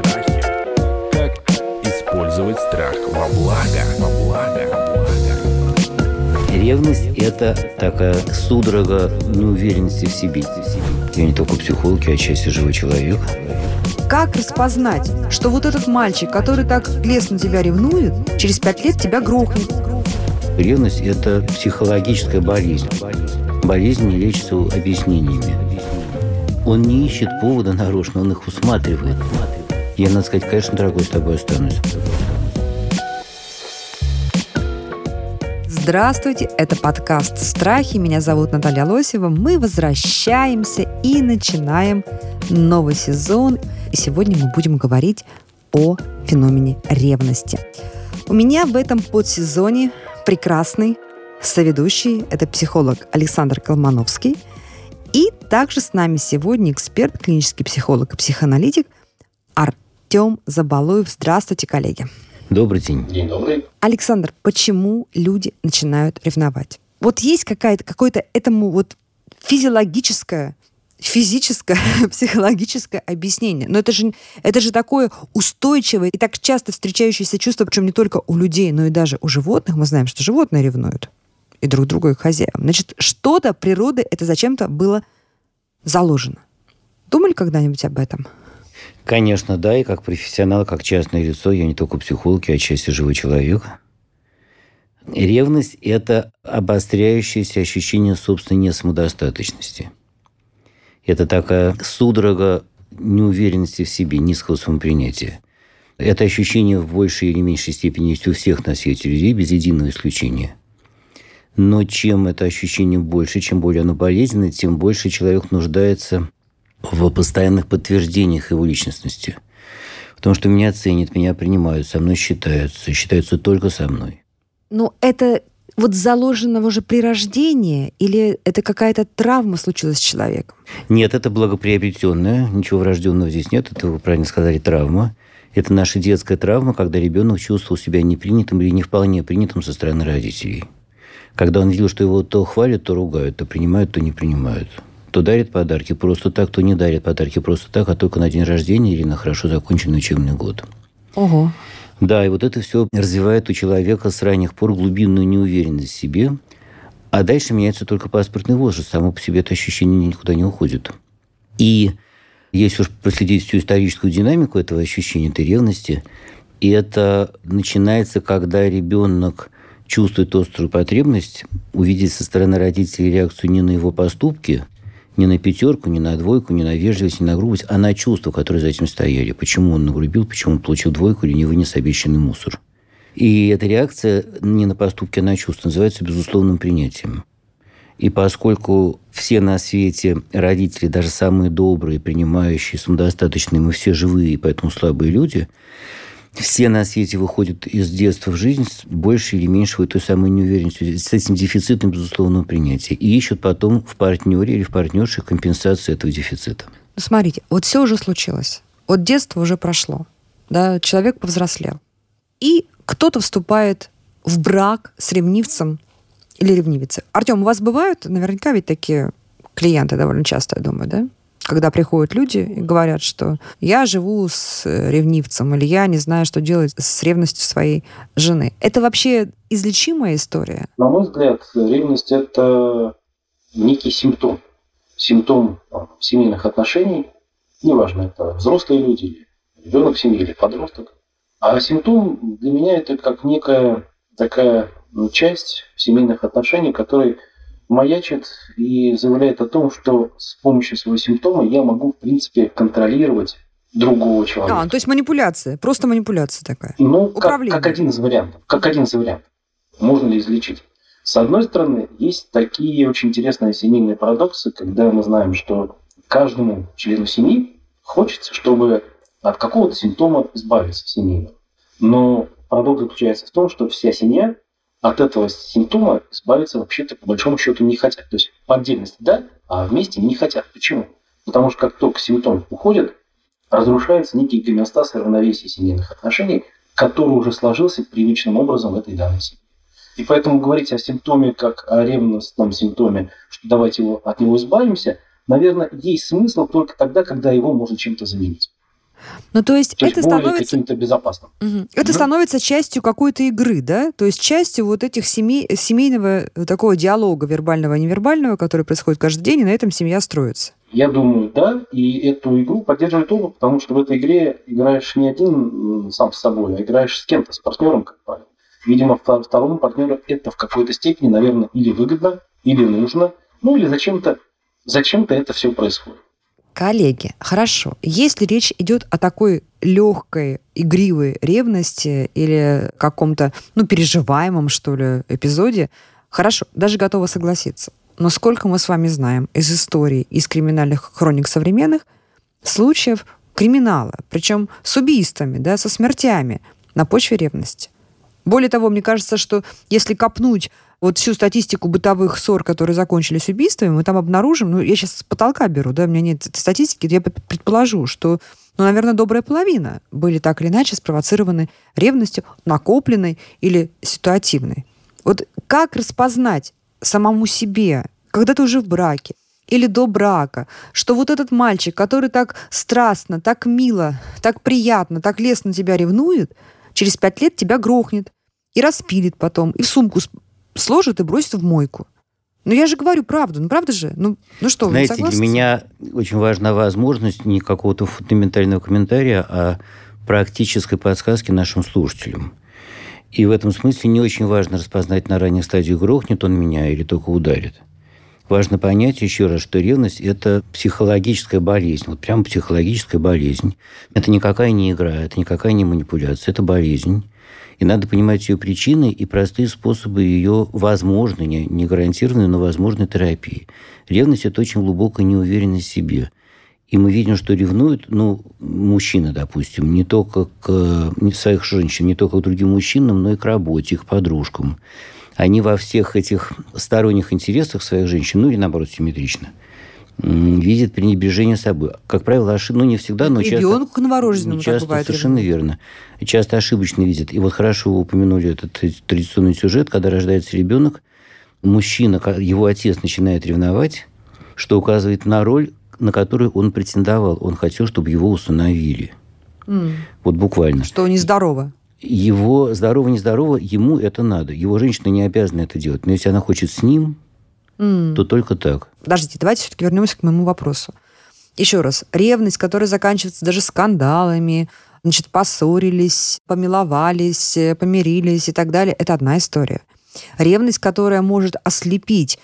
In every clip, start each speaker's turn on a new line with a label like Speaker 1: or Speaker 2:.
Speaker 1: Страхи. Как использовать страх во благо? Во благо. Во благо.
Speaker 2: Ревность – это такая судорога неуверенности в себе. Я не только психолог, я отчасти живой человек.
Speaker 3: Как распознать, что вот этот мальчик, который так лестно тебя ревнует, через пять лет тебя грохнет?
Speaker 2: Ревность – это психологическая болезнь. Болезнь не лечится объяснениями. Он не ищет повода нарочно, он их усматривает. Я, надо сказать, конечно, дорогой, с тобой останусь.
Speaker 3: Здравствуйте, это подкаст «Страхи». Меня зовут Наталья Лосева. Мы возвращаемся и начинаем новый сезон. И сегодня мы будем говорить о феномене ревности. У меня в этом подсезоне прекрасный соведущий. Это психолог Александр Колмановский. И также с нами сегодня эксперт, клинический психолог и психоаналитик Артем Забалуев. Здравствуйте, коллеги.
Speaker 2: Добрый день.
Speaker 4: День добрый.
Speaker 3: Александр, почему люди начинают ревновать? Вот есть какая-то, какое-то этому вот физиологическое, физическое, психологическое объяснение. Но это же, это же такое устойчивое и так часто встречающееся чувство, причем не только у людей, но и даже у животных. Мы знаем, что животные ревнуют и друг друга, и хозяев. Значит, что-то природы это зачем-то было заложено. Думали когда-нибудь об этом?
Speaker 2: Конечно, да, и как профессионал, как частное лицо, я не только психолог, я отчасти живой человек. Ревность – это обостряющееся ощущение собственной несамодостаточности. Это такая судорога неуверенности в себе, низкого самопринятия. Это ощущение в большей или меньшей степени есть у всех на свете людей, без единого исключения. Но чем это ощущение больше, чем более оно болезненное, тем больше человек нуждается в постоянных подтверждениях его личностности. Потому что меня ценят, меня принимают, со мной считаются, считаются только со мной.
Speaker 3: Ну, это вот заложено уже при рождении или это какая-то травма случилась с человеком?
Speaker 2: Нет, это благоприобретенное, ничего врожденного здесь нет, это вы правильно сказали, травма. Это наша детская травма, когда ребенок чувствовал себя непринятым или не вполне принятым со стороны родителей. Когда он видел, что его то хвалят, то ругают, то принимают, то не принимают. То дарит подарки просто так, то не дарит подарки просто так, а только на день рождения или на хорошо законченный учебный год.
Speaker 3: Ого.
Speaker 2: Да, и вот это все развивает у человека с ранних пор глубинную неуверенность в себе, а дальше меняется только паспортный возраст, само по себе это ощущение никуда не уходит. И если уж проследить всю историческую динамику этого ощущения, этой ревности, и это начинается, когда ребенок чувствует острую потребность увидеть со стороны родителей реакцию не на его поступки, не на пятерку, не на двойку, не на вежливость, не на грубость, а на чувства, которые за этим стояли. Почему он нагрубил, почему он получил двойку или не вынес обещанный мусор. И эта реакция не на поступки, а на чувства называется безусловным принятием. И поскольку все на свете родители, даже самые добрые, принимающие, самодостаточные, мы все живые, поэтому слабые люди, все на свете выходят из детства в жизнь с большей или меньшей той самой неуверенностью, с этим дефицитом безусловного принятия. И ищут потом в партнере или в партнерше компенсацию этого дефицита.
Speaker 3: Ну, смотрите, вот все уже случилось. Вот детство уже прошло. Да, человек повзрослел. И кто-то вступает в брак с ревнивцем или ревнивицей. Артем, у вас бывают наверняка ведь такие клиенты довольно часто, я думаю, да? Когда приходят люди и говорят, что я живу с ревнивцем, или я не знаю, что делать с ревностью своей жены. Это вообще излечимая история?
Speaker 4: На мой взгляд, ревность – это некий симптом. Симптом там, семейных отношений. Неважно, это взрослые люди, или ребенок в семье, или подросток. А симптом для меня это как некая такая ну, часть семейных отношений, которая маячит и заявляет о том, что с помощью своего симптома я могу, в принципе, контролировать другого человека.
Speaker 3: А, то есть манипуляция, просто манипуляция такая.
Speaker 4: Ну, как, как один из вариантов. Как один из вариантов. Можно ли излечить? С одной стороны, есть такие очень интересные семейные парадоксы, когда мы знаем, что каждому члену семьи хочется, чтобы от какого-то симптома избавиться семейного. Но парадокс заключается в том, что вся семья от этого симптома избавиться вообще-то по большому счету не хотят. То есть по отдельности да, а вместе не хотят. Почему? Потому что как только симптом уходит, разрушается некий гомеостаз и равновесие семейных отношений, который уже сложился привычным образом в этой данной семье. И поэтому говорить о симптоме как о ревностном симптоме, что давайте его, от него избавимся, наверное, есть смысл только тогда, когда его можно чем-то заменить.
Speaker 3: Ну, то есть,
Speaker 4: то
Speaker 3: это
Speaker 4: есть более
Speaker 3: становится...
Speaker 4: каким-то безопасным.
Speaker 3: Мгм. Это
Speaker 4: Мгм.
Speaker 3: становится частью какой-то игры, да? То есть частью вот этих семей, семейного такого диалога вербального и невербального, который происходит каждый день, и на этом семья строится.
Speaker 4: Я думаю, да, и эту игру поддерживает оба, потому что в этой игре играешь не один сам с собой, а играешь с кем-то, с партнером, как правило. Видимо, втор- второму партнеру это в какой-то степени, наверное, или выгодно, или нужно, ну или зачем-то зачем-то это все происходит.
Speaker 3: Коллеги, хорошо. Если речь идет о такой легкой, игривой ревности или каком-то, ну, переживаемом, что ли, эпизоде, хорошо, даже готова согласиться. Но сколько мы с вами знаем из истории, из криминальных хроник современных, случаев криминала, причем с убийствами, да, со смертями на почве ревности. Более того, мне кажется, что если копнуть вот всю статистику бытовых ссор, которые закончились убийствами, мы там обнаружим, ну, я сейчас с потолка беру, да, у меня нет статистики, я предположу, что, ну, наверное, добрая половина были так или иначе спровоцированы ревностью, накопленной или ситуативной. Вот как распознать самому себе, когда ты уже в браке, или до брака, что вот этот мальчик, который так страстно, так мило, так приятно, так лестно тебя ревнует, через пять лет тебя грохнет и распилит потом, и в сумку сложит и бросит в мойку. Ну я же говорю правду, ну правда же? Ну, ну что, вы
Speaker 2: Знаете, для
Speaker 3: согласны?
Speaker 2: меня очень важна возможность не какого-то фундаментального комментария, а практической подсказки нашим слушателям. И в этом смысле не очень важно распознать на ранних стадиях, грохнет он меня или только ударит. Важно понять еще раз, что ревность – это психологическая болезнь, вот прям психологическая болезнь. Это никакая не игра, это никакая не манипуляция, это болезнь. И надо понимать ее причины и простые способы ее возможной, не, не гарантированной, но возможной терапии. Ревность – это очень глубокая неуверенность в себе. И мы видим, что ревнуют, ну, мужчины, допустим, не только к э, не своих женщин, не только к другим мужчинам, но и к работе, к подружкам. Они во всех этих сторонних интересах своих женщин, ну или наоборот, симметрично, м, видят пренебрежение собой. Как правило, ошиб... ну не всегда, но часто...
Speaker 3: Ребенку новорожденному
Speaker 2: часто,
Speaker 3: бывает
Speaker 2: совершенно
Speaker 3: ревнует.
Speaker 2: верно. Часто ошибочно видят. И вот хорошо вы упомянули этот традиционный сюжет, когда рождается ребенок, мужчина, его отец начинает ревновать, что указывает на роль, на которую он претендовал. Он хотел, чтобы его усыновили.
Speaker 3: М,
Speaker 2: Вот буквально.
Speaker 3: Что нездорово.
Speaker 2: Его здорово-нездорово, ему это надо. Его женщина не обязана это делать. Но если она хочет с ним, То только так.
Speaker 3: Подождите, давайте все-таки вернемся к моему вопросу. Еще раз, ревность, которая заканчивается даже скандалами, значит, поссорились, помиловались, помирились и так далее, это одна история. Ревность, которая может ослепить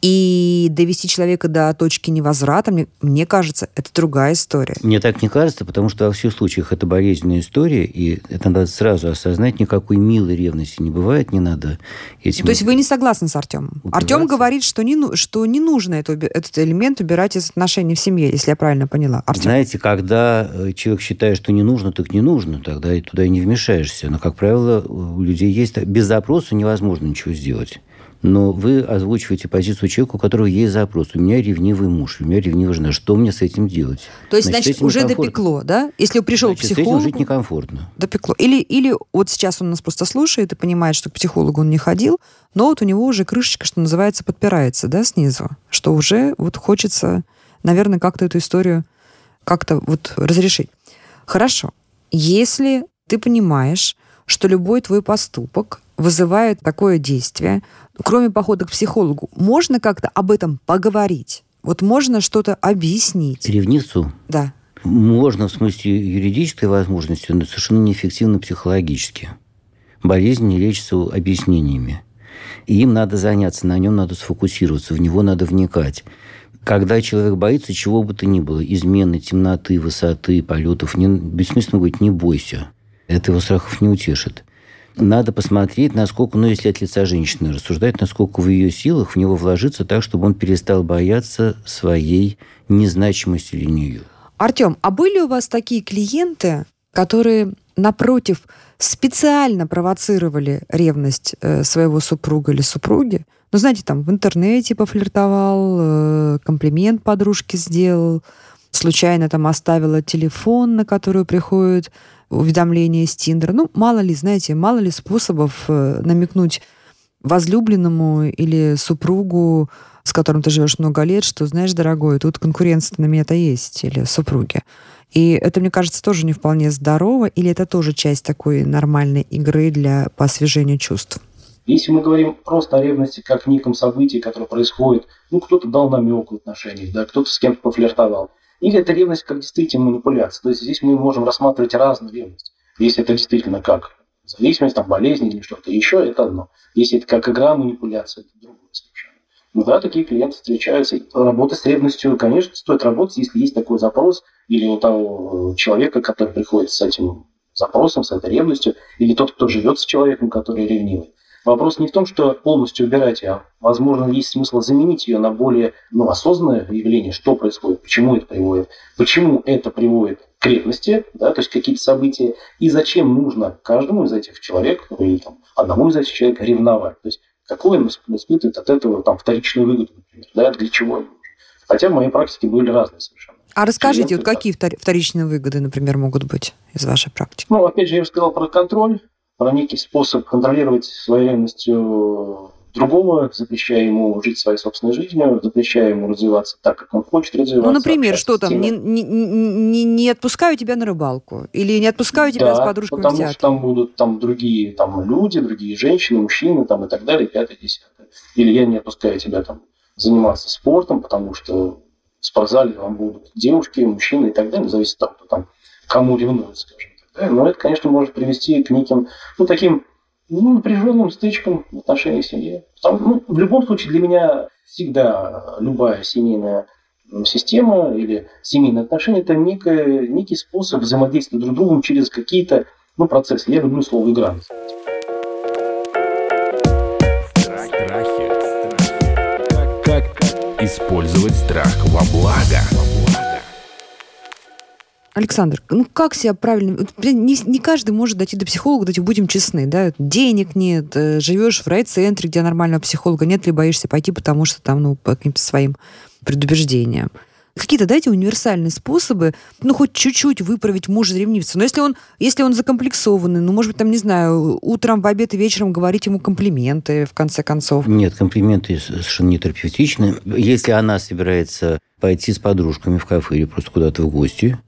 Speaker 3: и довести человека до точки невозврата, мне, мне кажется, это другая история.
Speaker 2: Мне так не кажется, потому что во всех случаях это болезненная история, и это надо сразу осознать. Никакой милой ревности не бывает, не надо этим...
Speaker 3: То есть вы не согласны с Артемом?
Speaker 2: Убиваться?
Speaker 3: Артем говорит, что не, ну- что не нужно это этот элемент убирать из отношений в семье, если я правильно поняла. Артем,
Speaker 2: Знаете, когда э, человек считает, что не нужно, так не нужно, тогда и туда и не вмешаешься. Но, как правило, у людей есть... Без запроса невозможно ничего сделать. Но вы озвучиваете позицию человека, у которого есть запрос. У меня ревнивый муж, у меня ревнивая жена. Что мне с этим делать?
Speaker 3: То есть, значит,
Speaker 2: этим
Speaker 3: уже допекло, да? Если пришел
Speaker 2: Значит,
Speaker 3: к
Speaker 2: с этим
Speaker 3: психологу,
Speaker 2: жить некомфортно.
Speaker 3: допекло. Или, или вот сейчас он нас просто слушает и понимает, что к психологу он не ходил, но вот у него уже крышечка, что называется, подпирается, да, снизу, что уже вот хочется, наверное, как-то эту историю как-то вот разрешить. Хорошо. Если ты понимаешь, что любой твой поступок вызывает такое действие, кроме похода к психологу, можно как-то об этом поговорить? Вот можно что-то объяснить?
Speaker 2: Ревницу
Speaker 3: Да.
Speaker 2: можно в смысле юридической возможности, но совершенно неэффективно психологически. Болезнь не лечится объяснениями. И им надо заняться, на нем надо сфокусироваться, в него надо вникать. Когда человек боится чего бы то ни было, измены, темноты, высоты, полетов, не, бессмысленно говорить «не бойся». Это его страхов не утешит. Надо посмотреть, насколько, ну, если от лица женщины рассуждать, насколько в ее силах в него вложиться так, чтобы он перестал бояться своей незначимости для нее.
Speaker 3: Артем, а были у вас такие клиенты, которые, напротив, специально провоцировали ревность э, своего супруга или супруги? Ну, знаете, там в интернете пофлиртовал, э, комплимент подружке сделал, случайно там оставила телефон, на который приходит уведомление из Тиндера. Ну, мало ли, знаете, мало ли способов э, намекнуть возлюбленному или супругу, с которым ты живешь много лет, что, знаешь, дорогой, тут конкуренция на меня-то есть, или супруги. И это, мне кажется, тоже не вполне здорово, или это тоже часть такой нормальной игры для по освежению чувств?
Speaker 4: Если мы говорим просто о ревности как неком событии, которое происходит, ну, кто-то дал намек в отношениях, да, кто-то с кем-то пофлиртовал. Или это ревность как действительно манипуляция. То есть здесь мы можем рассматривать разную ревность. Если это действительно как зависимость, там, болезнь или что-то еще, это одно. Если это как игра, манипуляция, это другое совершенно. Ну да, такие клиенты встречаются. Работа с ревностью, конечно, стоит работать, если есть такой запрос, или у того человека, который приходит с этим запросом, с этой ревностью, или тот, кто живет с человеком, который ревнивый. Вопрос не в том, что полностью убирать а, возможно, есть смысл заменить ее на более ну, осознанное явление, что происходит, почему это приводит, почему это приводит к ревности, да, то есть какие-то события, и зачем нужно каждому из этих человек, ну, или там, одному из этих человек ревновать. То есть какой он испытывает от этого там, вторичную выгоду, например, да, для чего Хотя в моей практике были разные совершенно.
Speaker 3: А расскажите, вот какие вторичные выгоды, например, могут быть из вашей практики?
Speaker 4: Ну, опять же, я сказал про контроль, про некий способ контролировать своей ревностью другого, запрещая ему жить своей собственной жизнью, запрещая ему развиваться так, как он хочет развиваться.
Speaker 3: Ну, например, что там, не, не, не, не отпускаю тебя на рыбалку или не отпускаю тебя
Speaker 4: да,
Speaker 3: с подружками
Speaker 4: потому
Speaker 3: в театр.
Speaker 4: что там будут там другие там люди, другие женщины, мужчины там и так далее, пятое, десятое. Или я не отпускаю тебя там заниматься спортом, потому что в спортзале вам будут девушки, мужчины и так далее, зависит от того, кто там кому ревнует, скажем? Но это, конечно, может привести к неким, ну, таким ну, напряженным стычкам в отношении семьи. Потому, ну, в любом случае для меня всегда любая семейная система или семейные отношения – это некое, некий способ взаимодействия друг с другом через какие-то ну, процессы. Я люблю слово «игра».
Speaker 1: Как использовать страх во благо?
Speaker 3: Александр, ну как себя правильно... Не, не каждый может дойти до психолога, давайте будем честны, да? Денег нет, э, живешь в райцентре, где нормального психолога нет, ли боишься пойти, потому что там, ну, по каким-то своим предубеждениям. Какие-то дайте универсальные способы, ну, хоть чуть-чуть выправить мужа-ревнивца. Но если он, если он закомплексованный, ну, может быть, там, не знаю, утром, в обед и вечером говорить ему комплименты, в конце концов.
Speaker 2: Нет, комплименты совершенно не терапевтичны. Если она собирается пойти с подружками в кафе или просто куда-то в гости,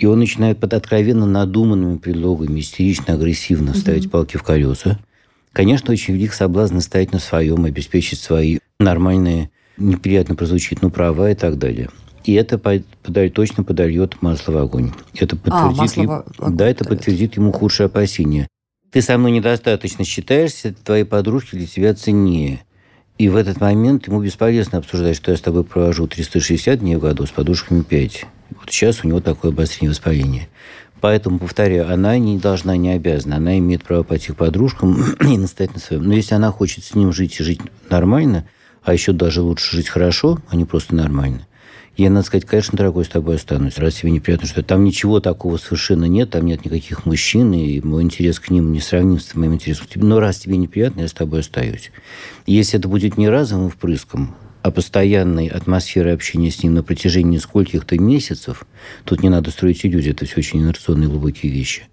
Speaker 2: и он начинает под откровенно надуманными предлогами истерично, агрессивно ставить угу. палки в колеса. Конечно, очень велик соблазн стоять на своем, обеспечить свои нормальные, неприятно прозвучит, ну, права и так далее. И это подаль, точно подольет масло в огонь. Это а, подтвердит, а, ему, в... да, это подтвердит ему худшие опасения. Ты со мной недостаточно считаешься, твои подружки для тебя ценнее. И в этот момент ему бесполезно обсуждать, что я с тобой провожу 360 дней в году, с подружками 5. Сейчас у него такое обострение воспаления. Поэтому, повторяю, она не должна, не обязана. Она имеет право пойти к подружкам и настоять на своем. Но если она хочет с ним жить и жить нормально, а еще даже лучше жить хорошо, а не просто нормально, я, надо сказать, конечно, дорогой, с тобой останусь. Раз тебе неприятно, что там ничего такого совершенно нет, там нет никаких мужчин, и мой интерес к ним не сравним с моим интересом к тебе. Но раз тебе неприятно, я с тобой остаюсь. Если это будет не разовым впрыском, а постоянной атмосферой общения с ним на протяжении скольких-то месяцев, тут не надо строить иллюзии, это все очень инерционные глубокие вещи,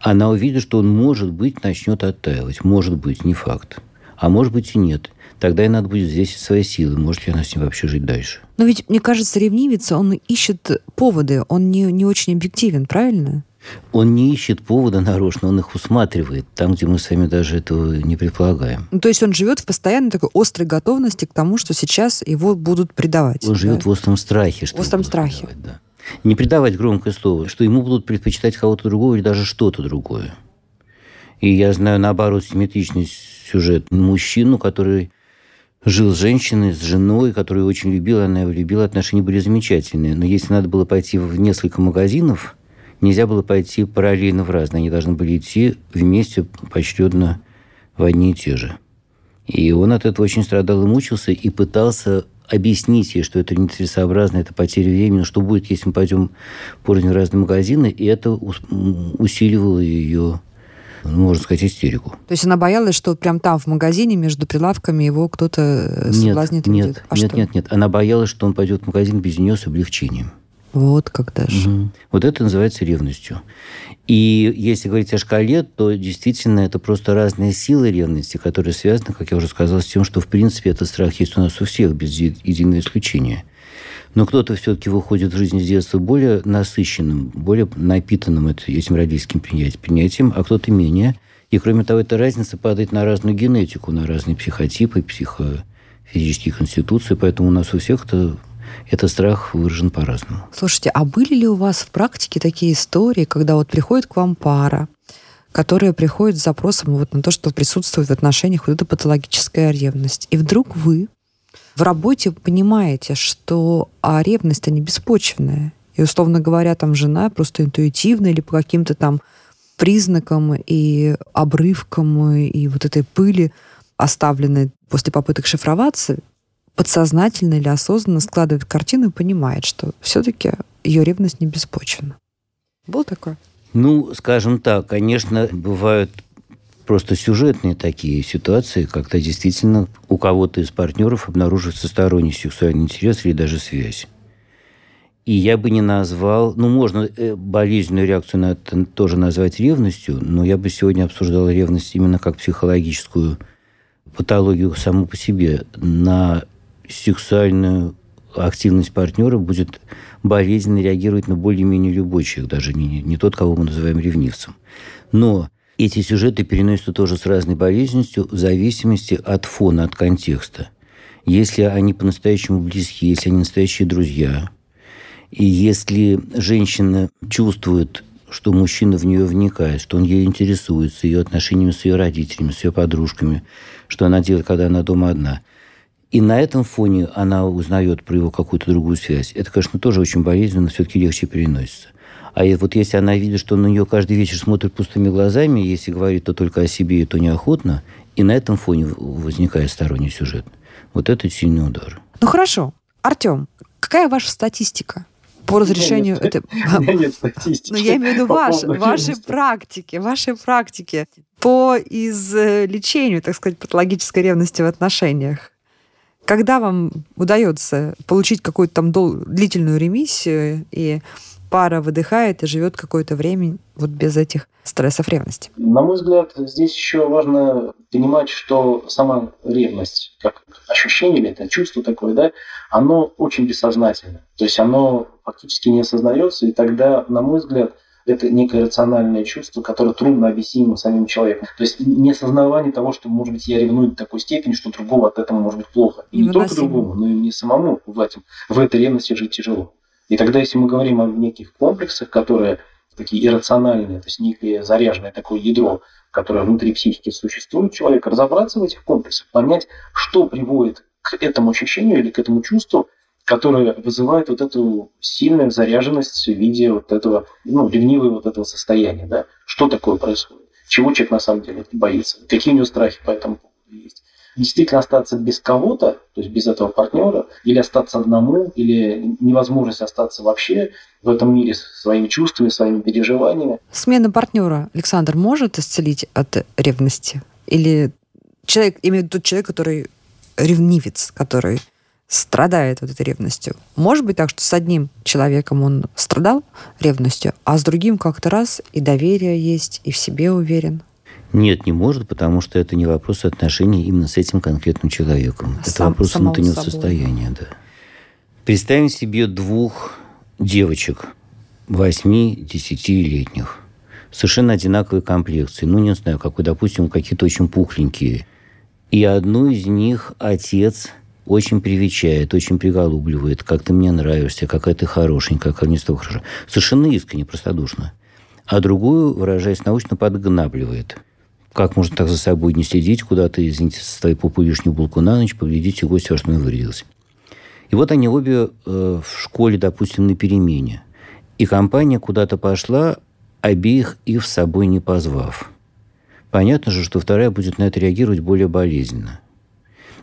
Speaker 2: она увидит, что он, может быть, начнет оттаивать. Может быть, не факт. А может быть и нет. Тогда и надо будет взвесить свои силы. Может ли она с ним вообще жить дальше?
Speaker 3: Но ведь, мне кажется, ревнивец, он ищет поводы. Он не, не очень объективен, правильно?
Speaker 2: Он не ищет повода нарочно, он их усматривает там, где мы сами даже этого не предполагаем.
Speaker 3: Ну, то есть он живет в постоянной такой острой готовности к тому, что сейчас его будут предавать.
Speaker 2: Он да? живет в остром страхе.
Speaker 3: Что в остром страхе.
Speaker 2: Предавать, да. Не предавать громкое слово, что ему будут предпочитать кого-то другого или даже что-то другое. И я знаю, наоборот, симметричный сюжет. Мужчину, который жил с женщиной, с женой, которую очень любила, она его любила, отношения были замечательные. Но если надо было пойти в несколько магазинов, нельзя было пойти параллельно в разные. Они должны были идти вместе поочередно в одни и те же. И он от этого очень страдал и мучился, и пытался объяснить ей, что это нецелесообразно, это потеря времени, что будет, если мы пойдем порознь в разные магазины, и это усиливало ее ну, можно сказать, истерику.
Speaker 3: То есть она боялась, что прям там, в магазине, между прилавками его кто-то
Speaker 2: соблазнит? Нет, нет, а нет, нет, нет. Она боялась, что он пойдет в магазин без нее с облегчением.
Speaker 3: Вот как даже.
Speaker 2: Угу. Вот это называется ревностью. И если говорить о шкале, то действительно это просто разные силы ревности, которые связаны, как я уже сказал, с тем, что в принципе этот страх есть у нас у всех, без единого исключения. Но кто-то все-таки выходит в жизнь с детства более насыщенным, более напитанным этим родительским принятием, а кто-то менее. И кроме того, эта разница падает на разную генетику, на разные психотипы, психофизические конституции, поэтому у нас у всех это этот страх выражен по-разному.
Speaker 3: Слушайте, а были ли у вас в практике такие истории, когда вот приходит к вам пара, которая приходит с запросом вот на то, что присутствует в отношениях вот эта патологическая ревность, и вдруг вы в работе понимаете, что а ревность, они беспочвенная, и, условно говоря, там жена просто интуитивно или по каким-то там признакам и обрывкам и вот этой пыли, оставленной после попыток шифроваться, подсознательно или осознанно складывает картину и понимает, что все-таки ее ревность не беспочвена. Был такое?
Speaker 2: Ну, скажем так, конечно, бывают просто сюжетные такие ситуации, когда действительно у кого-то из партнеров обнаруживается сторонний сексуальный интерес или даже связь. И я бы не назвал, ну, можно э, болезненную реакцию на это тоже назвать ревностью, но я бы сегодня обсуждал ревность именно как психологическую патологию саму по себе. На сексуальную активность партнера будет болезненно реагировать на более-менее любой человек, даже не, не тот, кого мы называем ревнивцем. Но эти сюжеты переносятся тоже с разной болезненностью в зависимости от фона, от контекста. Если они по-настоящему близкие, если они настоящие друзья, и если женщина чувствует, что мужчина в нее вникает, что он ей интересуется, ее отношениями с ее родителями, с ее подружками, что она делает, когда она дома одна – и на этом фоне она узнает про его какую-то другую связь. Это, конечно, тоже очень болезненно, но все-таки легче переносится. А вот если она видит, что на нее каждый вечер смотрит пустыми глазами, если говорит то только о себе, то неохотно, и на этом фоне возникает сторонний сюжет. Вот это сильный удар.
Speaker 3: Ну хорошо. Артем, какая ваша статистика? по разрешению...
Speaker 4: Нет, это... нет статистики.
Speaker 3: Но ну, я имею в виду ваши, ваши практики, ваши практики по излечению, так сказать, патологической ревности в отношениях. Когда вам удается получить какую-то там дол- длительную ремиссию, и пара выдыхает и живет какое-то время вот без этих стрессов ревности?
Speaker 4: На мой взгляд, здесь еще важно понимать, что сама ревность, как ощущение или это чувство такое, да, оно очень бессознательно. То есть оно фактически не осознается, и тогда, на мой взгляд, это некое рациональное чувство, которое трудно объяснимо самим человеком. То есть несознавание того, что, может быть, я ревную до такой степени, что другого от этого может быть плохо. И не только другому, но и мне самому в, этом, в этой ревности жить тяжело. И тогда, если мы говорим о неких комплексах, которые такие иррациональные, то есть некое заряженное такое ядро, которое внутри психики существует человека, разобраться в этих комплексах, понять, что приводит к этому ощущению или к этому чувству, которая вызывает вот эту сильную заряженность в виде вот этого, ну, ревнивого вот этого состояния, да. Что такое происходит? Чего человек на самом деле боится? Какие у него страхи по этому поводу есть? Действительно остаться без кого-то, то есть без этого партнера, или остаться одному, или невозможность остаться вообще в этом мире своими чувствами, своими переживаниями.
Speaker 3: Смена партнера, Александр, может исцелить от ревности? Или человек, имеет тот человек, который ревнивец, который страдает вот этой ревностью. Может быть так, что с одним человеком он страдал ревностью, а с другим как-то раз и доверие есть, и в себе уверен.
Speaker 2: Нет, не может, потому что это не вопрос отношений именно с этим конкретным человеком. Сам, это вопрос внутреннего собой. состояния, да. Представим себе двух девочек, 8-10-летних, совершенно одинаковой комплекции. Ну, не знаю, какой, допустим, какие-то очень пухленькие. И одну из них отец – очень привечает, очень приголубливает, как ты мне нравишься, какая ты хорошенькая, как мне с тобой хорошо. Совершенно искренне, простодушно. А другую, выражаясь научно, подгнабливает. Как можно так за собой не следить, куда ты, извините, со своей попы лишнюю булку на ночь, поглядите, гость во что вырядился. И вот они обе э, в школе, допустим, на перемене. И компания куда-то пошла, обеих их с собой не позвав. Понятно же, что вторая будет на это реагировать более болезненно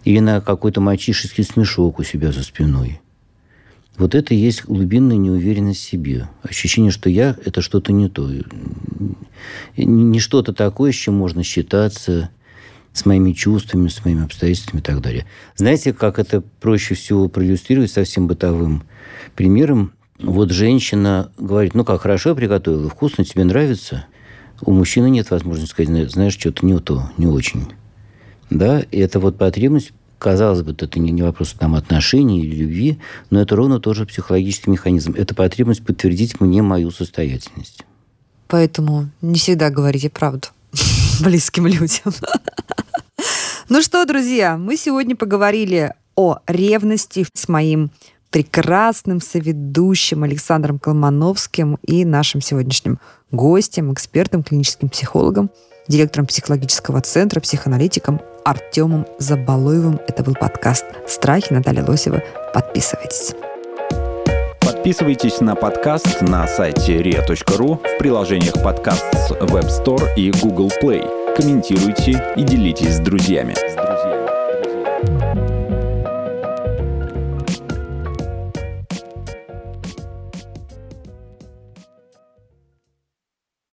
Speaker 2: или на какой-то мальчишеский смешок у себя за спиной. Вот это и есть глубинная неуверенность в себе. Ощущение, что я – это что-то не то. Не что-то такое, с чем можно считаться, с моими чувствами, с моими обстоятельствами и так далее. Знаете, как это проще всего проиллюстрировать совсем бытовым примером? вот женщина говорит, ну как, хорошо я приготовила, вкусно, тебе нравится? У мужчины нет возможности сказать, знаешь, что-то не то, не очень. Да, и это вот потребность казалось бы, это не вопрос там, отношений или любви, но это ровно тоже психологический механизм. Это потребность подтвердить мне мою состоятельность.
Speaker 3: Поэтому не всегда говорите правду близким людям. Ну что, друзья, мы сегодня поговорили о ревности с моим прекрасным соведущим Александром Колмановским и нашим сегодняшним гостем, экспертом, клиническим психологом, директором психологического центра, психоаналитиком Артемом Забалоевым. Это был подкаст «Страхи» Наталья Лосева. Подписывайтесь.
Speaker 1: Подписывайтесь на подкаст на сайте ria.ru в приложениях подкаст с Web Store и Google Play. Комментируйте и делитесь с друзьями.